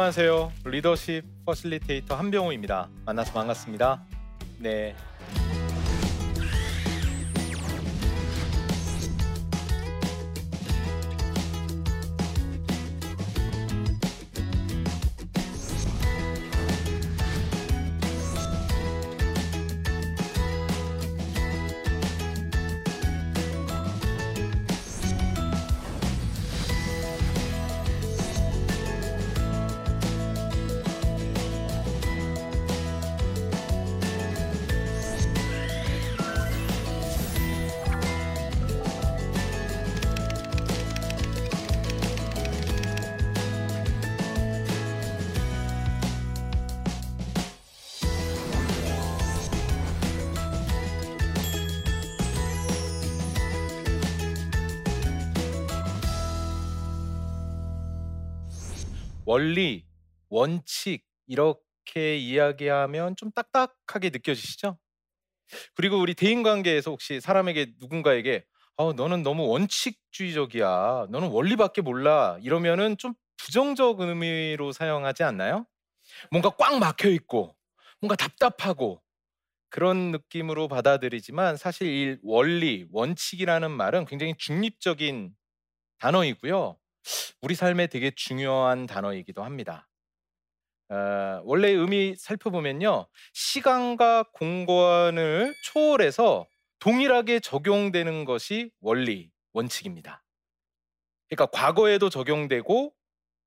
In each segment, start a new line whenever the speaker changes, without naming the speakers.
안녕하세요. 리더십 퍼실리테이터 한병호입니다. 만나서 반갑습니다. 네. 원리, 원칙 이렇게 이야기하면 좀 딱딱하게 느껴지시죠? 그리고 우리 대인 관계에서 혹시 사람에게 누군가에게 어, 너는 너무 원칙주의적이야. 너는 원리밖에 몰라. 이러면은 좀 부정적 의미로 사용하지 않나요? 뭔가 꽉 막혀 있고 뭔가 답답하고 그런 느낌으로 받아들이지만 사실 이 원리, 원칙이라는 말은 굉장히 중립적인 단어이고요. 우리 삶에 되게 중요한 단어이기도 합니다. 어, 원래 의미 살펴보면요. 시간과 공간을 초월해서 동일하게 적용되는 것이 원리, 원칙입니다. 그러니까 과거에도 적용되고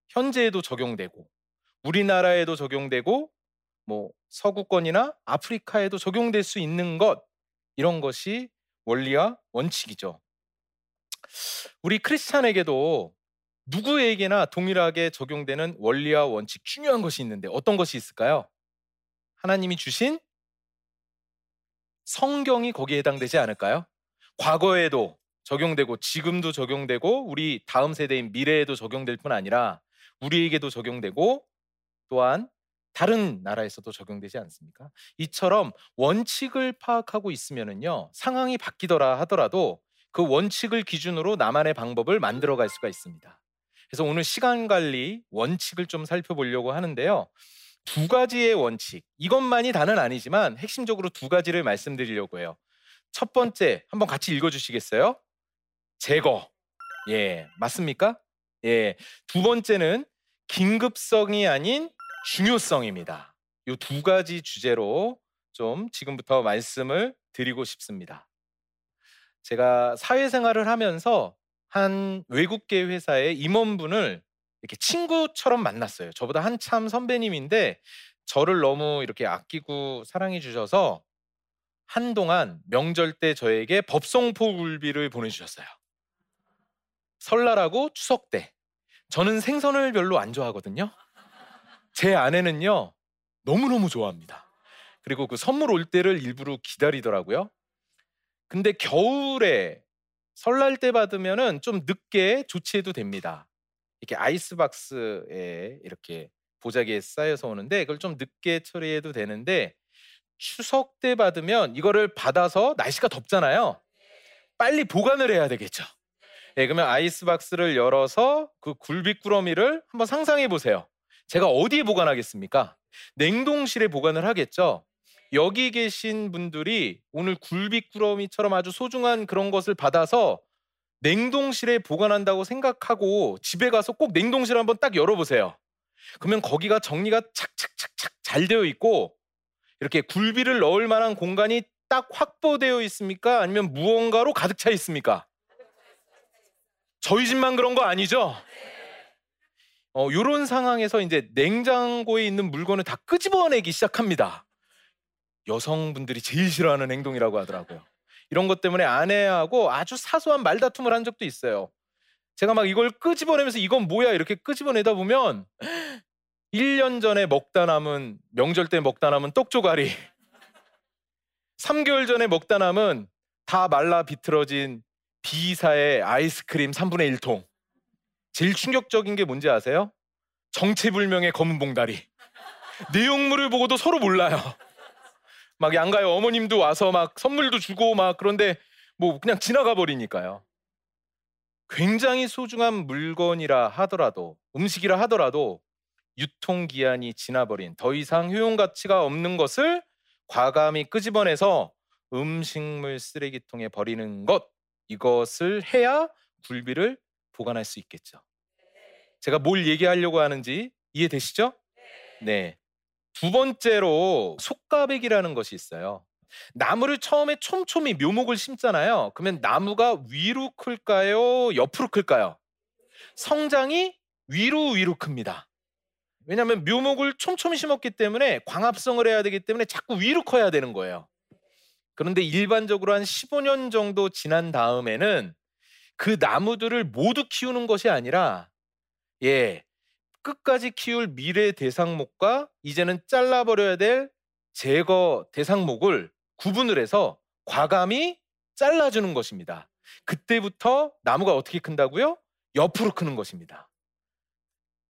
현재에도 적용되고 우리나라에도 적용되고 뭐 서구권이나 아프리카에도 적용될 수 있는 것 이런 것이 원리와 원칙이죠. 우리 크리스찬에게도 누구에게나 동일하게 적용되는 원리와 원칙 중요한 것이 있는데 어떤 것이 있을까요? 하나님이 주신 성경이 거기에 해당되지 않을까요? 과거에도 적용되고 지금도 적용되고 우리 다음 세대인 미래에도 적용될 뿐 아니라 우리에게도 적용되고 또한 다른 나라에서도 적용되지 않습니까? 이처럼 원칙을 파악하고 있으면은요 상황이 바뀌더라 하더라도 그 원칙을 기준으로 나만의 방법을 만들어갈 수가 있습니다. 그래서 오늘 시간 관리 원칙을 좀 살펴보려고 하는데요. 두 가지의 원칙. 이것만이 다는 아니지만 핵심적으로 두 가지를 말씀드리려고 해요. 첫 번째, 한번 같이 읽어 주시겠어요? 제거. 예, 맞습니까? 예. 두 번째는 긴급성이 아닌 중요성입니다. 이 두 가지 주제로 좀 지금부터 말씀을 드리고 싶습니다. 제가 사회생활을 하면서 한 외국계 회사의 임원분을 이렇게 친구처럼 만났어요. 저보다 한참 선배님인데 저를 너무 이렇게 아끼고 사랑해 주셔서 한동안 명절 때 저에게 법성포 굴비를 보내주셨어요. 설날하고 추석 때. 저는 생선을 별로 안 좋아하거든요. 제 아내는요, 너무너무 좋아합니다. 그리고 그 선물 올 때를 일부러 기다리더라고요. 근데 겨울에 설날 때 받으면은 좀 늦게 조치해도 됩니다. 이렇게 아이스박스에 이렇게 보자기에 쌓여서 오는데 그걸 좀 늦게 처리해도 되는데 추석 때 받으면 이거를 받아서 날씨가 덥잖아요. 빨리 보관을 해야 되겠죠. 예, 그러면 아이스박스를 열어서 그 굴비꾸러미를 한번 상상해 보세요. 제가 어디에 보관하겠습니까? 냉동실에 보관을 하겠죠. 여기 계신 분들이 오늘 굴비꾸러미처럼 아주 소중한 그런 것을 받아서 냉동실에 보관한다고 생각하고 집에 가서 꼭 냉동실 한번 딱 열어보세요. 그러면 거기가 정리가 착착착착 잘 되어 있고 이렇게 굴비를 넣을 만한 공간이 딱 확보되어 있습니까? 아니면 무언가로 가득 차 있습니까? 저희 집만 그런 거 아니죠? 어, 요런 상황에서 이제 냉장고에 있는 물건을 다 끄집어내기 시작합니다. 여성분들이 제일 싫어하는 행동이라고 하더라고요. 이런 것 때문에 아내하고 아주 사소한 말다툼을 한 적도 있어요. 제가 막 이걸 끄집어내면서 이건 뭐야 이렇게 끄집어내다 보면 1년 전에 먹다 남은 명절 때 먹다 남은 떡조가리 3개월 전에 먹다 남은 다 말라 비틀어진 B사의 아이스크림 3분의 1통 제일 충격적인 게 뭔지 아세요? 정체불명의 검은 봉다리 내용물을 보고도 서로 몰라요 막 양가의 어머님도 와서 막 선물도 주고 막 그런데 뭐 그냥 지나가 버리니까요. 굉장히 소중한 물건이라 하더라도 음식이라 하더라도 유통 기한이 지나버린 더 이상 효용 가치가 없는 것을 과감히 끄집어내서 음식물 쓰레기통에 버리는 것 이것을 해야 굴비를 보관할 수 있겠죠. 제가 뭘 얘기하려고 하는지 이해되시죠? 네. 두 번째로 속가백이라는 것이 있어요. 나무를 처음에 촘촘히 묘목을 심잖아요. 그러면 나무가 위로 클까요? 옆으로 클까요? 성장이 위로 위로 큽니다. 왜냐하면 묘목을 촘촘히 심었기 때문에 광합성을 해야 되기 때문에 자꾸 위로 커야 되는 거예요. 그런데 일반적으로 한 15년 정도 지난 다음에는 그 나무들을 모두 키우는 것이 아니라 예, 끝까지 키울 미래 대상목과 이제는 잘라버려야 될 제거 대상목을 구분을 해서 과감히 잘라주는 것입니다. 그때부터 나무가 어떻게 큰다고요? 옆으로 크는 것입니다.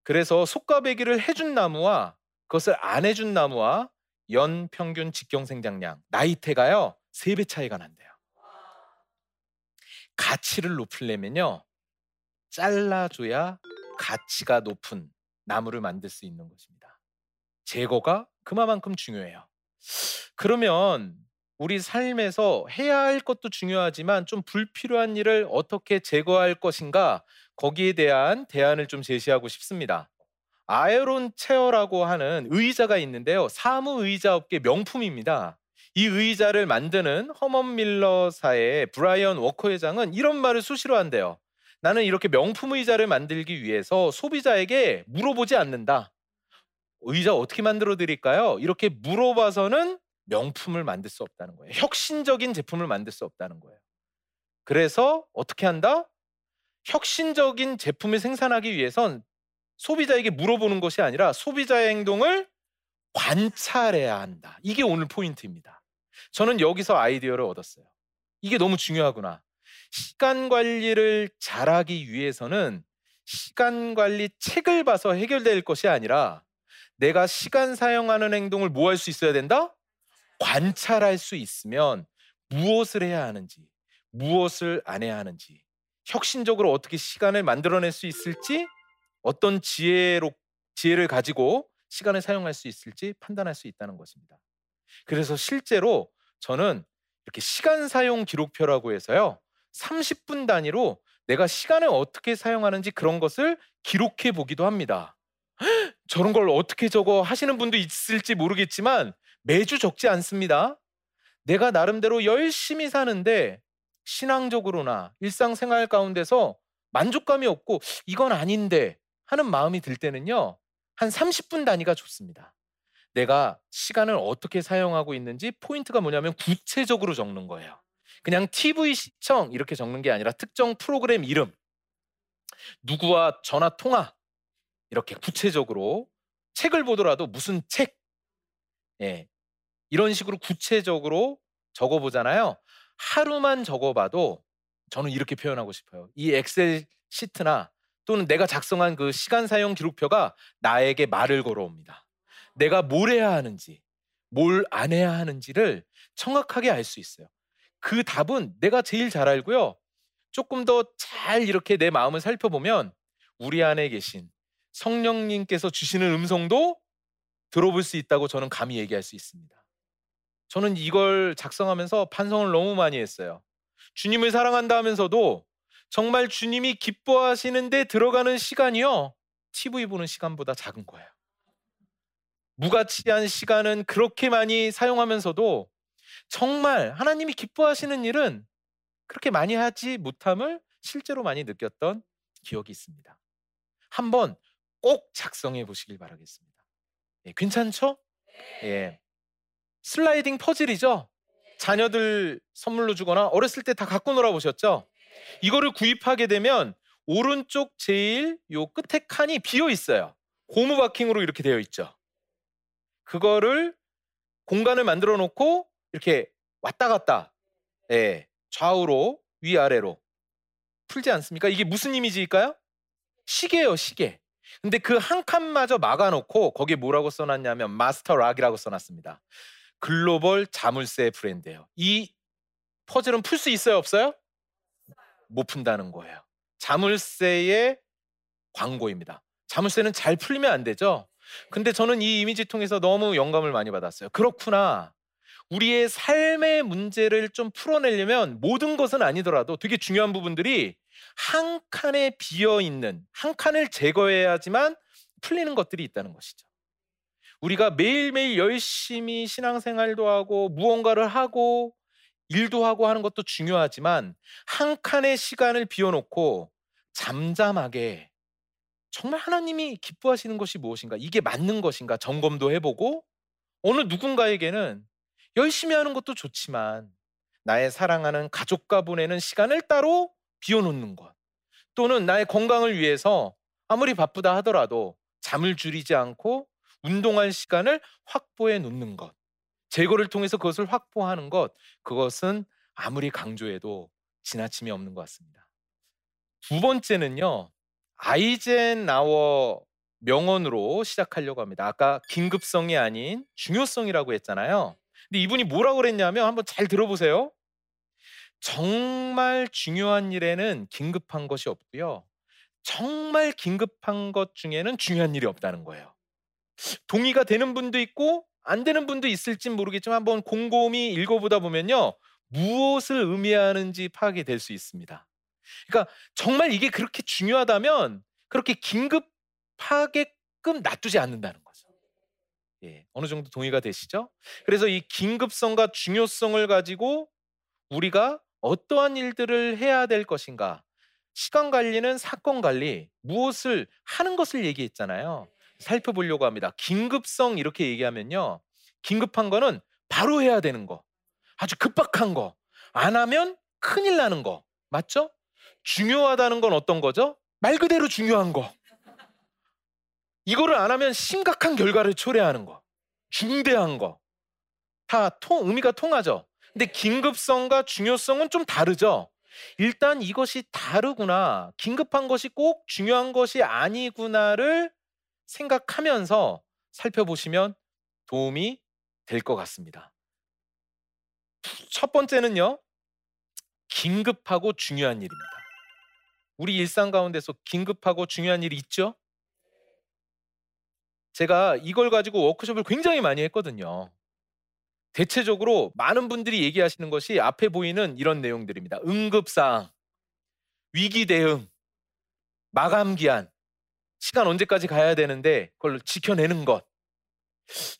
그래서 속가배기를 해준 나무와 그것을 안 해준 나무와 연 평균 직경 생장량 나이테가요 세배 차이가 난대요. 가치를 높이려면요 잘라줘야 가치가 높은 나무를 만들 수 있는 것입니다. 제거가 그만큼 중요해요. 그러면 우리 삶에서 해야 할 것도 중요하지만 좀 불필요한 일을 어떻게 제거할 것인가 거기에 대한 대안을 좀 제시하고 싶습니다. 아에론 체어라고 하는 의자가 있는데요. 사무 의자 업계 명품입니다. 이 의자를 만드는 허먼 밀러사의 브라이언 워커 회장은 이런 말을 수시로 한대요. 나는 이렇게 명품 의자를 만들기 위해서 소비자에게 물어보지 않는다. 의자 어떻게 만들어 드릴까요? 이렇게 물어봐서는 명품을 만들 수 없다는 거예요. 혁신적인 제품을 만들 수 없다는 거예요. 그래서 어떻게 한다? 혁신적인 제품을 생산하기 위해선 소비자에게 물어보는 것이 아니라 소비자의 행동을 관찰해야 한다. 이게 오늘 포인트입니다. 저는 여기서 아이디어를 얻었어요. 이게 너무 중요하구나. 시간 관리를 잘하기 위해서는 시간 관리 책을 봐서 해결될 것이 아니라 내가 시간 사용하는 행동을 뭐 할 수 있어야 된다? 관찰할 수 있으면 무엇을 해야 하는지, 무엇을 안 해야 하는지, 혁신적으로 어떻게 시간을 만들어낼 수 있을지, 어떤 지혜로 지혜를 가지고 시간을 사용할 수 있을지 판단할 수 있다는 것입니다. 그래서 실제로 저는 이렇게 시간 사용 기록표라고 해서요. 30분 단위로 내가 시간을 어떻게 사용하는지 그런 것을 기록해 보기도 합니다. 저런 걸 어떻게 적어 하시는 분도 있을지 모르겠지만 매주 적지 않습니다. 내가 나름대로 열심히 사는데 신앙적으로나 일상생활 가운데서 만족감이 없고 이건 아닌데 하는 마음이 들 때는요. 한 30분 단위가 좋습니다. 내가 시간을 어떻게 사용하고 있는지 포인트가 뭐냐면 구체적으로 적는 거예요. 그냥 TV 시청 이렇게 적는 게 아니라 특정 프로그램 이름, 누구와 전화 통화 이렇게 구체적으로 책을 보더라도 무슨 책, 예, 이런 식으로 구체적으로 적어보잖아요. 하루만 적어봐도 저는 이렇게 표현하고 싶어요. 이 엑셀 시트나 또는 내가 작성한 그 시간 사용 기록표가 나에게 말을 걸어옵니다. 내가 뭘 해야 하는지, 뭘 안 해야 하는지를 정확하게 알 수 있어요. 그 답은 내가 제일 잘 알고요. 조금 더 잘 이렇게 내 마음을 살펴보면 우리 안에 계신 성령님께서 주시는 음성도 들어볼 수 있다고 저는 감히 얘기할 수 있습니다. 저는 이걸 작성하면서 반성을 너무 많이 했어요. 주님을 사랑한다 하면서도 정말 주님이 기뻐하시는데 들어가는 시간이요. TV 보는 시간보다 작은 거예요. 무가치한 시간은 그렇게 많이 사용하면서도 정말 하나님이 기뻐하시는 일은 그렇게 많이 하지 못함을 실제로 많이 느꼈던 기억이 있습니다. 한번 꼭 작성해 보시길 바라겠습니다. 예, 괜찮죠? 예. 슬라이딩 퍼즐이죠. 자녀들 선물로 주거나 어렸을 때 다 갖고 놀아 보셨죠? 이거를 구입하게 되면 오른쪽 제일 요 끝에 칸이 비어 있어요. 고무 바킹으로 이렇게 되어 있죠. 그거를 공간을 만들어 놓고 이렇게 왔다 갔다 예, 좌우로 위아래로 풀지 않습니까? 이게 무슨 이미지일까요? 시계예요, 시계. 근데 그 한 칸마저 막아놓고 거기에 뭐라고 써놨냐면 마스터 락이라고 써놨습니다. 글로벌 자물쇠 브랜드예요. 이 퍼즐은 풀 수 있어요, 없어요? 못 푼다는 거예요. 자물쇠의 광고입니다. 자물쇠는 잘 풀리면 안 되죠. 근데 저는 이 이미지 통해서 너무 영감을 많이 받았어요. 그렇구나. 우리의 삶의 문제를 좀 풀어내려면 모든 것은 아니더라도 되게 중요한 부분들이 한 칸에 비어 있는 한 칸을 제거해야지만 풀리는 것들이 있다는 것이죠. 우리가 매일매일 열심히 신앙생활도 하고 무언가를 하고 일도 하고 하는 것도 중요하지만 한 칸의 시간을 비워놓고 잠잠하게 정말 하나님이 기뻐하시는 것이 무엇인가 이게 맞는 것인가 점검도 해보고 어느 누군가에게는 열심히 하는 것도 좋지만 나의 사랑하는 가족과 보내는 시간을 따로 비워놓는 것 또는 나의 건강을 위해서 아무리 바쁘다 하더라도 잠을 줄이지 않고 운동할 시간을 확보해 놓는 것 제거를 통해서 그것을 확보하는 것 그것은 아무리 강조해도 지나침이 없는 것 같습니다. 두 번째는요. 아이젠나워 명언으로 시작하려고 합니다. 아까 긴급성이 아닌 중요성이라고 했잖아요. 근데 이분이 뭐라고 그랬냐면 한번 잘 들어보세요. 정말 중요한 일에는 긴급한 것이 없고요. 정말 긴급한 것 중에는 중요한 일이 없다는 거예요. 동의가 되는 분도 있고 안 되는 분도 있을진 모르겠지만 한번 곰곰이 읽어보다 보면요. 무엇을 의미하는지 파악이 될 수 있습니다. 그러니까 정말 이게 그렇게 중요하다면 그렇게 긴급하게끔 놔두지 않는다는 거죠. 예, 어느 정도 동의가 되시죠? 그래서 이 긴급성과 중요성을 가지고 우리가 어떠한 일들을 해야 될 것인가? 시간 관리는 사건 관리, 무엇을 하는 것을 얘기했잖아요. 살펴보려고 합니다. 긴급성 이렇게 얘기하면요. 긴급한 거는 바로 해야 되는 거. 아주 급박한 거. 안 하면 큰일 나는 거. 맞죠? 중요하다는 건 어떤 거죠? 말 그대로 중요한 거. 이거를 안 하면 심각한 결과를 초래하는 거. 중대한 거. 다 통, 의미가 통하죠. 근데 긴급성과 중요성은 좀 다르죠. 일단 이것이 다르구나. 긴급한 것이 꼭 중요한 것이 아니구나를 생각하면서 살펴보시면 도움이 될 것 같습니다. 첫 번째는요, 긴급하고 중요한 일입니다. 우리 일상 가운데서 긴급하고 중요한 일이 있죠? 제가 이걸 가지고 워크숍을 굉장히 많이 했거든요. 대체적으로 많은 분들이 얘기하시는 것이 앞에 보이는 이런 내용들입니다. 응급사항, 위기 대응, 마감 기한, 시간 언제까지 가야 되는데 그걸 지켜내는 것.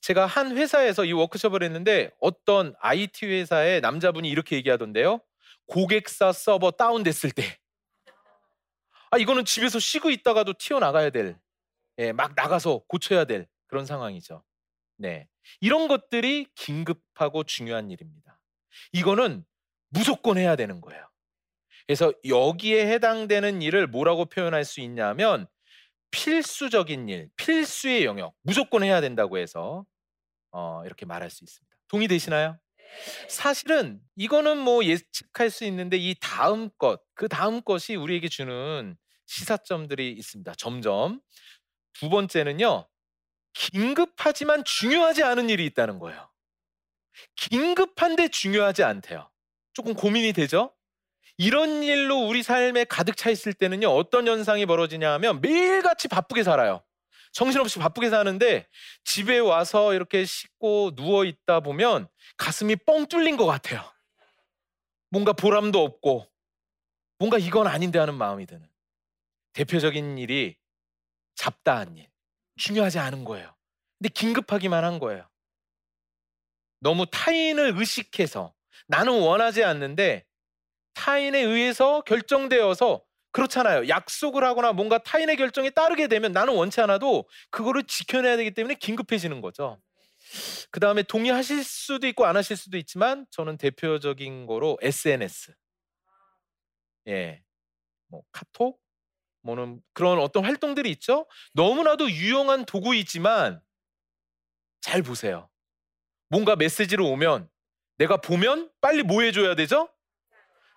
제가 한 회사에서 이 워크숍을 했는데 어떤 IT 회사의 남자분이 이렇게 얘기하던데요. 고객사 서버 다운됐을 때. 아, 이거는 집에서 쉬고 있다가도 튀어나가야 될, 예, 막 나가서 고쳐야 될 그런 상황이죠. 네. 이런 것들이 긴급하고 중요한 일입니다. 이거는 무조건 해야 되는 거예요. 그래서 여기에 해당되는 일을 뭐라고 표현할 수 있냐면 필수적인 일, 필수의 영역, 무조건 해야 된다고 해서 어, 이렇게 말할 수 있습니다. 동의되시나요? 사실은 이거는 뭐 예측할 수 있는데 이 다음 것, 그 다음 것이 우리에게 주는 시사점들이 있습니다. 점점 두 번째는요, 긴급하지만 중요하지 않은 일이 있다는 거예요. 긴급한데 중요하지 않대요. 조금 고민이 되죠? 이런 일로 우리 삶에 가득 차 있을 때는요, 어떤 현상이 벌어지냐 하면 매일같이 바쁘게 살아요. 정신없이 바쁘게 사는데 집에 와서 이렇게 씻고 누워 있다 보면 가슴이 뻥 뚫린 것 같아요. 뭔가 보람도 없고 뭔가 이건 아닌데 하는 마음이 드는 대표적인 일이 잡다한 일, 중요하지 않은 거예요. 근데 긴급하기만 한 거예요. 너무 타인을 의식해서 나는 원하지 않는데 타인에 의해서 결정되어서 그렇잖아요. 약속을 하거나 뭔가 타인의 결정에 따르게 되면 나는 원치 않아도 그거를 지켜내야 되기 때문에 긴급해지는 거죠. 그 다음에 동의하실 수도 있고 안 하실 수도 있지만 저는 대표적인 거로 SNS. 예. 뭐 카톡? 뭐는 그런 어떤 활동들이 있죠. 너무나도 유용한 도구이지만 잘 보세요. 뭔가 메시지로 오면 내가 보면 빨리 뭐 해줘야 되죠?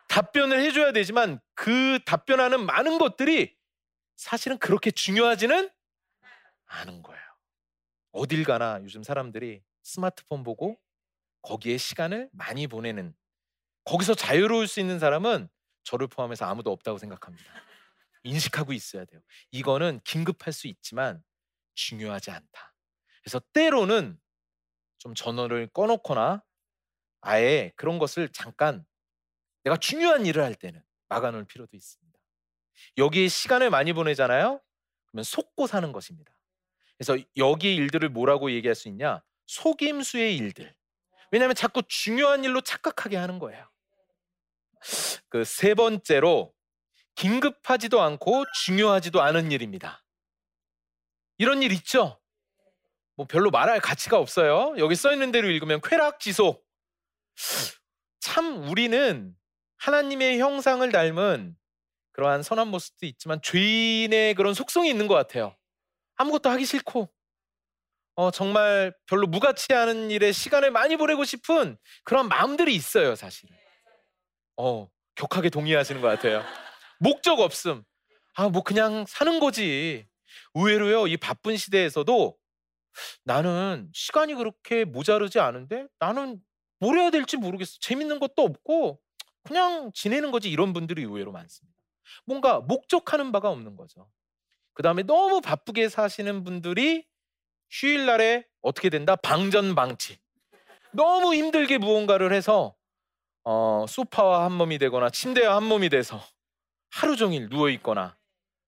답변을 해줘야 되지만 그 답변하는 많은 것들이 사실은 그렇게 중요하지는 않은 거예요. 어딜 가나 요즘 사람들이 스마트폰 보고 거기에 시간을 많이 보내는 거기서 자유로울 수 있는 사람은 저를 포함해서 아무도 없다고 생각합니다. 인식하고 있어야 돼요. 이거는 긴급할 수 있지만 중요하지 않다. 그래서 때로는 좀 전원을 꺼놓거나 아예 그런 것을 잠깐 내가 중요한 일을 할 때는 막아놓을 필요도 있습니다. 여기에 시간을 많이 보내잖아요. 그러면 속고 사는 것입니다. 그래서 여기 일들을 뭐라고 얘기할 수 있냐? 속임수의 일들. 왜냐하면 자꾸 중요한 일로 착각하게 하는 거예요. 그 세 번째로 긴급하지도 않고 중요하지도 않은 일입니다. 이런 일 있죠? 뭐 별로 말할 가치가 없어요. 여기 써 있는 대로 읽으면 쾌락지소. 참 우리는 하나님의 형상을 닮은 그러한 선한 모습도 있지만 죄인의 그런 속성이 있는 것 같아요. 아무것도 하기 싫고 어, 정말 별로 무가치 않은 일에 시간을 많이 보내고 싶은 그런 마음들이 있어요, 사실. 어, 격하게 동의하시는 것 같아요. 목적 없음. 아, 뭐 그냥 사는 거지. 의외로요, 이 바쁜 시대에서도 나는 시간이 그렇게 모자르지 않은데 나는 뭘 해야 될지 모르겠어. 재밌는 것도 없고 그냥 지내는 거지 이런 분들이 의외로 많습니다. 뭔가 목적하는 바가 없는 거죠. 그 다음에 너무 바쁘게 사시는 분들이 휴일날에 어떻게 된다? 방전방치. 너무 힘들게 무언가를 해서 어, 소파와 한 몸이 되거나 침대와 한 몸이 돼서 하루 종일 누워 있거나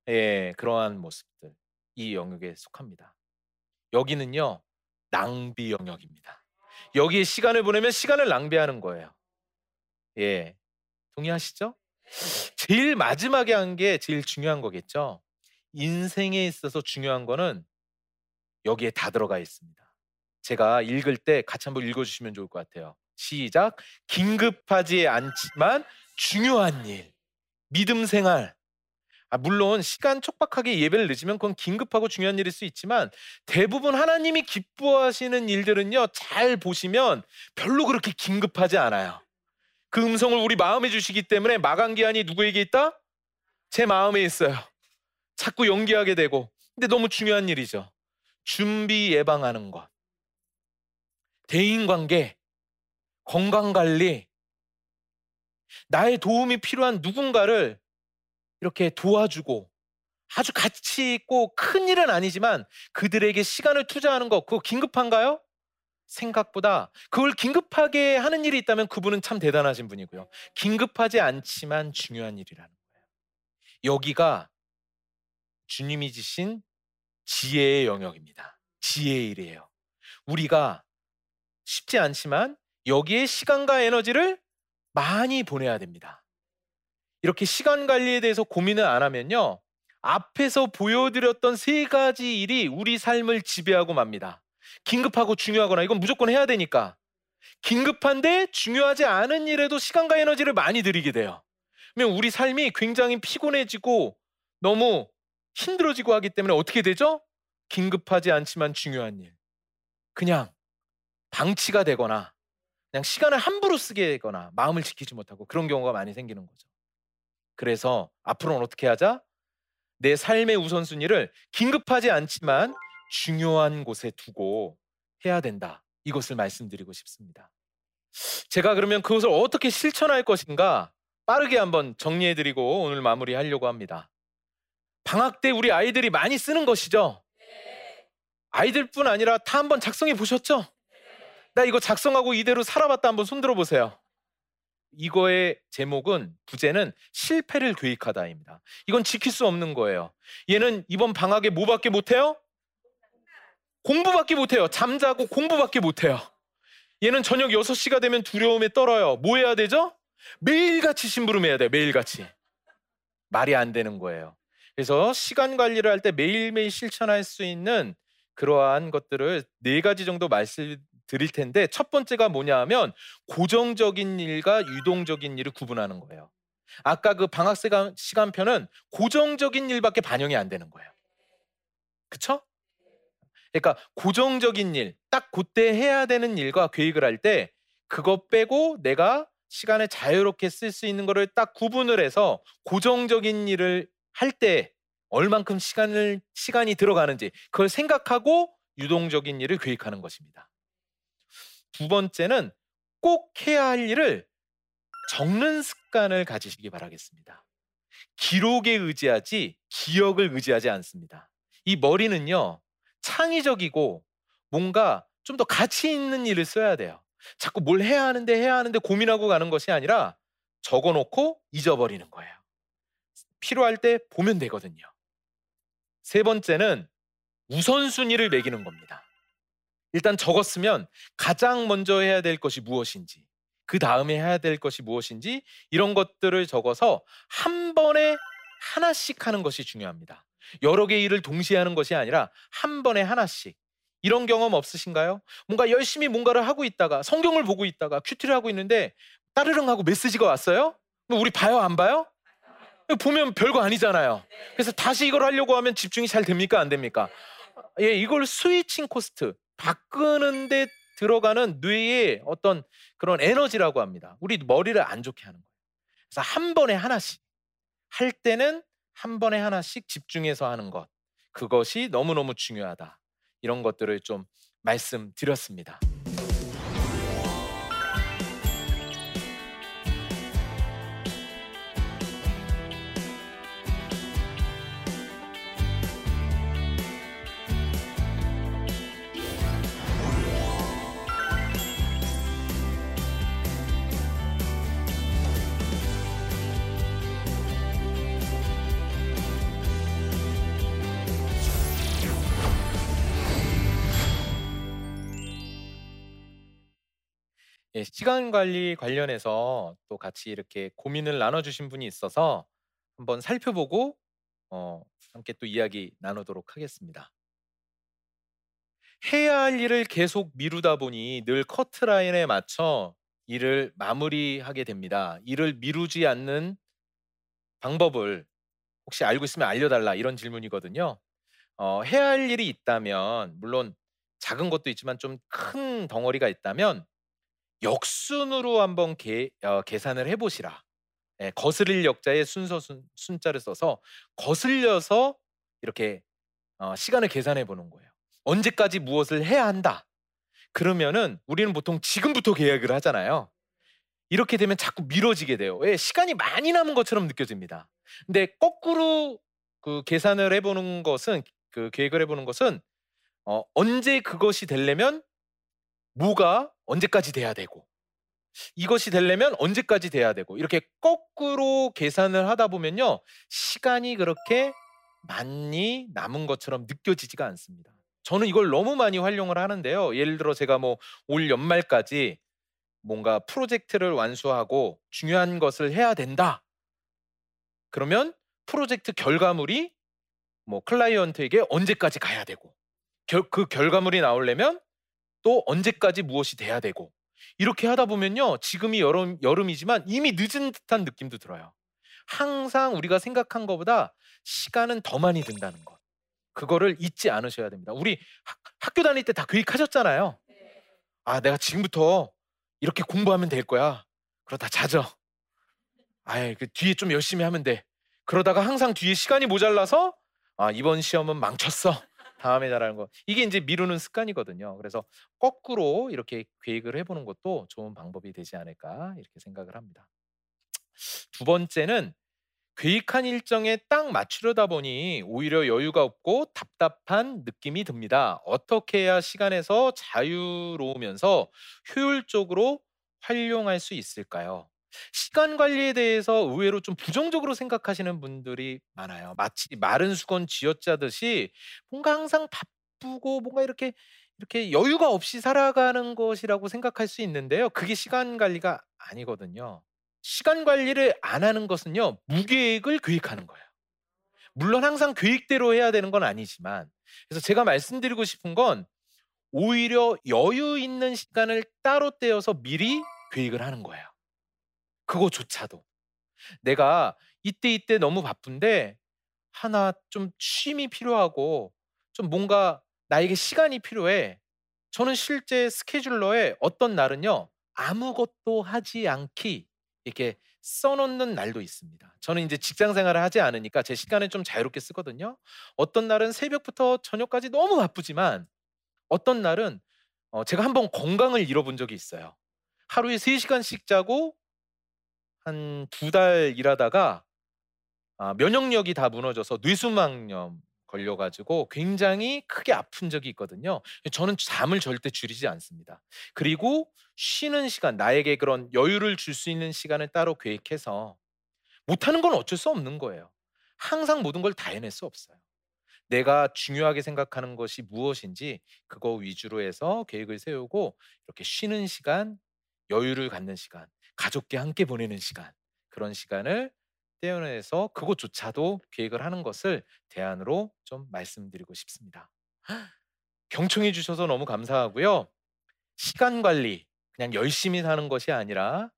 예, 그러한 모습들 이 영역에 속합니다. 여기는요 낭비 영역입니다. 여기에 시간을 보내면 시간을 낭비하는 거예요. 예, 동의하시죠? 제일 마지막에 한 게 제일 중요한 거겠죠. 인생에 있어서 중요한 거는 여기에 다 들어가 있습니다. 제가 읽을 때 같이 한번 읽어주시면 좋을 것 같아요. 시작. 긴급하지 않지만 중요한 일, 믿음 생활. 아, 물론 시간 촉박하게 예배를 늦으면 그건 긴급하고 중요한 일일 수 있지만 대부분 하나님이 기뻐하시는 일들은요 잘 보시면 별로 그렇게 긴급하지 않아요. 그 음성을 우리 마음에 주시기 때문에 마감 기한이 누구에게 있다? 제 마음에 있어요. 자꾸 연기하게 되고 근데 너무 중요한 일이죠. 준비 예방하는 것, 대인 관계, 건강 관리, 나의 도움이 필요한 누군가를 이렇게 도와주고 아주 가치 있고 큰 일은 아니지만 그들에게 시간을 투자하는 것, 그거 긴급한가요? 생각보다 그걸 긴급하게 하는 일이 있다면 그분은 참 대단하신 분이고요. 긴급하지 않지만 중요한 일이라는 거예요. 여기가 주님이 지신 지혜의 영역입니다. 지혜의 일이에요. 우리가 쉽지 않지만 여기에 시간과 에너지를 많이 보내야 됩니다. 이렇게 시간 관리에 대해서 고민을 안 하면요. 앞에서 보여드렸던 세 가지 일이 우리 삶을 지배하고 맙니다. 긴급하고 중요하거나 이건 무조건 해야 되니까. 긴급한데 중요하지 않은 일에도 시간과 에너지를 많이 들이게 돼요. 그러면 우리 삶이 굉장히 피곤해지고 너무 힘들어지고 하기 때문에 어떻게 되죠? 긴급하지 않지만 중요한 일. 그냥 방치가 되거나 그냥 시간을 함부로 쓰게 되거나 마음을 지키지 못하고 그런 경우가 많이 생기는 거죠. 그래서 앞으로는 어떻게 하자? 내 삶의 우선순위를 긴급하지 않지만 중요한 곳에 두고 해야 된다. 이것을 말씀드리고 싶습니다. 제가 그러면 그것을 어떻게 실천할 것인가 빠르게 한번 정리해 드리고 오늘 마무리하려고 합니다. 방학 때 우리 아이들이 많이 쓰는 것이죠. 아이들뿐 아니라 다 한번 작성해 보셨죠? 나 이거 작성하고 이대로 살아봤다 한번 손들어 보세요. 이거의 제목은 부제는 실패를 계획하다입니다. 이건 지킬 수 없는 거예요. 얘는 이번 방학에 뭐밖에 못해요? 공부밖에 못해요. 잠자고 공부밖에 못해요. 얘는 저녁 6시가 되면 두려움에 떨어요. 뭐 해야 되죠? 매일같이 심부름해야 돼요. 매일같이. 말이 안 되는 거예요. 그래서 시간 관리를 할 때 매일매일 실천할 수 있는 그러한 것들을 네 가지 정도 말씀 드릴 텐데 첫 번째가 뭐냐 하면 고정적인 일과 유동적인 일을 구분하는 거예요. 아까 그 방학 시간표는 고정적인 일밖에 반영이 안 되는 거예요. 그쵸? 그러니까 고정적인 일, 딱 그때 해야 되는 일과 계획을 할 때 그것 빼고 내가 시간을 자유롭게 쓸 수 있는 거를 딱 구분을 해서 고정적인 일을 할 때 얼만큼 시간을 시간이 들어가는지 그걸 생각하고 유동적인 일을 계획하는 것입니다. 두 번째는 꼭 해야 할 일을 적는 습관을 가지시기 바라겠습니다. 기록에 의지하지 기억을 의지하지 않습니다. 이 머리는요 창의적이고 뭔가 좀 더 가치 있는 일을 써야 돼요. 자꾸 뭘 해야 하는데 해야 하는데 고민하고 가는 것이 아니라 적어 놓고 잊어버리는 거예요. 필요할 때 보면 되거든요. 세 번째는 우선순위를 매기는 겁니다. 일단 적었으면 가장 먼저 해야 될 것이 무엇인지, 그 다음에 해야 될 것이 무엇인지 이런 것들을 적어서 한 번에 하나씩 하는 것이 중요합니다. 여러 개의 일을 동시에 하는 것이 아니라 한 번에 하나씩. 이런 경험 없으신가요? 뭔가 열심히 뭔가를 하고 있다가 성경을 보고 있다가 큐티를 하고 있는데 따르릉 하고 메시지가 왔어요? 우리 봐요 안 봐요? 보면 별거 아니잖아요. 그래서 다시 이걸 하려고 하면 집중이 잘 됩니까 안 됩니까? 예, 이걸 switching cost 바꾸는데 들어가는 뇌의 어떤 그런 에너지라고 합니다. 우리 머리를 안 좋게 하는 거예요. 그래서 한 번에 하나씩 할 때는 한 번에 하나씩 집중해서 하는 것 그것이 너무너무 중요하다. 이런 것들을 좀 말씀드렸습니다. 예, 시간 관리 관련해서 또 같이 이렇게 고민을 나눠주신 분이 있어서 한번 살펴보고 어, 함께 또 이야기 나누도록 하겠습니다. 해야 할 일을 계속 미루다 보니 늘 커트라인에 맞춰 일을 마무리하게 됩니다. 일을 미루지 않는 방법을 혹시 알고 있으면 알려달라 이런 질문이거든요. 어, 해야 할 일이 있다면 물론 작은 것도 있지만 좀 큰 덩어리가 있다면 역순으로 한번 계, 어, 계산을 해보시라. 예, 거스릴 역자의 순서 순, 순자를 써서 거슬려서 이렇게 어, 시간을 계산해 보는 거예요. 언제까지 무엇을 해야 한다. 그러면은 우리는 보통 지금부터 계획을 하잖아요. 이렇게 되면 자꾸 미뤄지게 돼요. 왜? 시간이 많이 남은 것처럼 느껴집니다. 근데 거꾸로 그 계산을 해보는 것은 그 계획을 해보는 것은 어, 언제 그것이 되려면 뭐가 언제까지 돼야 되고 이것이 되려면 언제까지 돼야 되고 이렇게 거꾸로 계산을 하다 보면요 시간이 그렇게 많이 남은 것처럼 느껴지지가 않습니다. 저는 이걸 너무 많이 활용을 하는데요. 예를 들어 제가 뭐 올 연말까지 뭔가 프로젝트를 완수하고 중요한 것을 해야 된다. 그러면 프로젝트 결과물이 뭐 클라이언트에게 언제까지 가야 되고 결, 그 결과물이 나오려면 또 언제까지 무엇이 돼야 되고 이렇게 하다 보면요 지금이 여름 여름이지만 이미 늦은 듯한 느낌도 들어요. 항상 우리가 생각한 것보다 시간은 더 많이 든다는 것. 그거를 잊지 않으셔야 됩니다. 우리 학, 학교 다닐 때다 계획하셨잖아요. 아 내가 지금부터 이렇게 공부하면 될 거야. 그러다 자죠. 아예 그 뒤에 좀 열심히 하면 돼. 그러다가 항상 뒤에 시간이 모자라서 아 이번 시험은 망쳤어. 다음에 잘하는 거. 이게 이제 미루는 습관이거든요. 그래서 거꾸로 이렇게 계획을 해보는 것도 좋은 방법이 되지 않을까 이렇게 생각을 합니다. 두 번째는 계획한 일정에 딱 맞추려다 보니 오히려 여유가 없고 답답한 느낌이 듭니다. 어떻게 해야 시간에서 자유로우면서 효율적으로 활용할 수 있을까요? 시간 관리에 대해서 의외로 좀 부정적으로 생각하시는 분들이 많아요. 마치 마른 수건 쥐어짜듯이 뭔가 항상 바쁘고 뭔가 이렇게 이렇게 여유가 없이 살아가는 것이라고 생각할 수 있는데요. 그게 시간 관리가 아니거든요. 시간 관리를 안 하는 것은요. 무계획을 계획하는 거예요. 물론 항상 계획대로 해야 되는 건 아니지만 그래서 제가 말씀드리고 싶은 건 오히려 여유 있는 시간을 따로 떼어서 미리 계획을 하는 거예요. 그거조차도 내가 이때 이때 너무 바쁜데 하나 좀 쉼이 필요하고 좀 뭔가 나에게 시간이 필요해. 저는 실제 스케줄러에 어떤 날은요 아무것도 하지 않기 이렇게 써놓는 날도 있습니다. 저는 이제 직장 생활을 하지 않으니까 제 시간을 좀 자유롭게 쓰거든요. 어떤 날은 새벽부터 저녁까지 너무 바쁘지만 어떤 날은 어, 제가 한번 건강을 잃어본 적이 있어요. 하루에 3시간씩 자고 한 두 달 일하다가 아 면역력이 다 무너져서 뇌수막염 걸려가지고 굉장히 크게 아픈 적이 있거든요. 저는 잠을 절대 줄이지 않습니다. 그리고 쉬는 시간, 나에게 그런 여유를 줄 수 있는 시간을 따로 계획해서 못하는 건 어쩔 수 없는 거예요. 항상 모든 걸 다 해낼 수 없어요. 내가 중요하게 생각하는 것이 무엇인지 그거 위주로 해서 계획을 세우고 이렇게 쉬는 시간, 여유를 갖는 시간, 가족과 함께 보내는 시간 그런 시간을 떼어내서 그것조차도 계획을 하는 것을 대안으로 좀 말씀드리고 싶습니다. 경청해 주셔서 너무 감사하고요. 시간 관리 그냥 열심히 사는 것이 아니라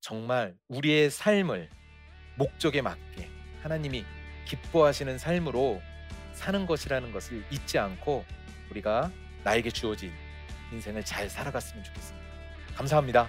정말 우리의 삶을 목적에 맞게 하나님이 기뻐하시는 삶으로 사는 것이라는 것을 잊지 않고 우리가 나에게 주어진 인생을 잘 살아갔으면 좋겠습니다. 감사합니다.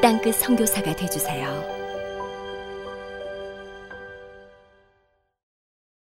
땅끝 성교사가 되주세요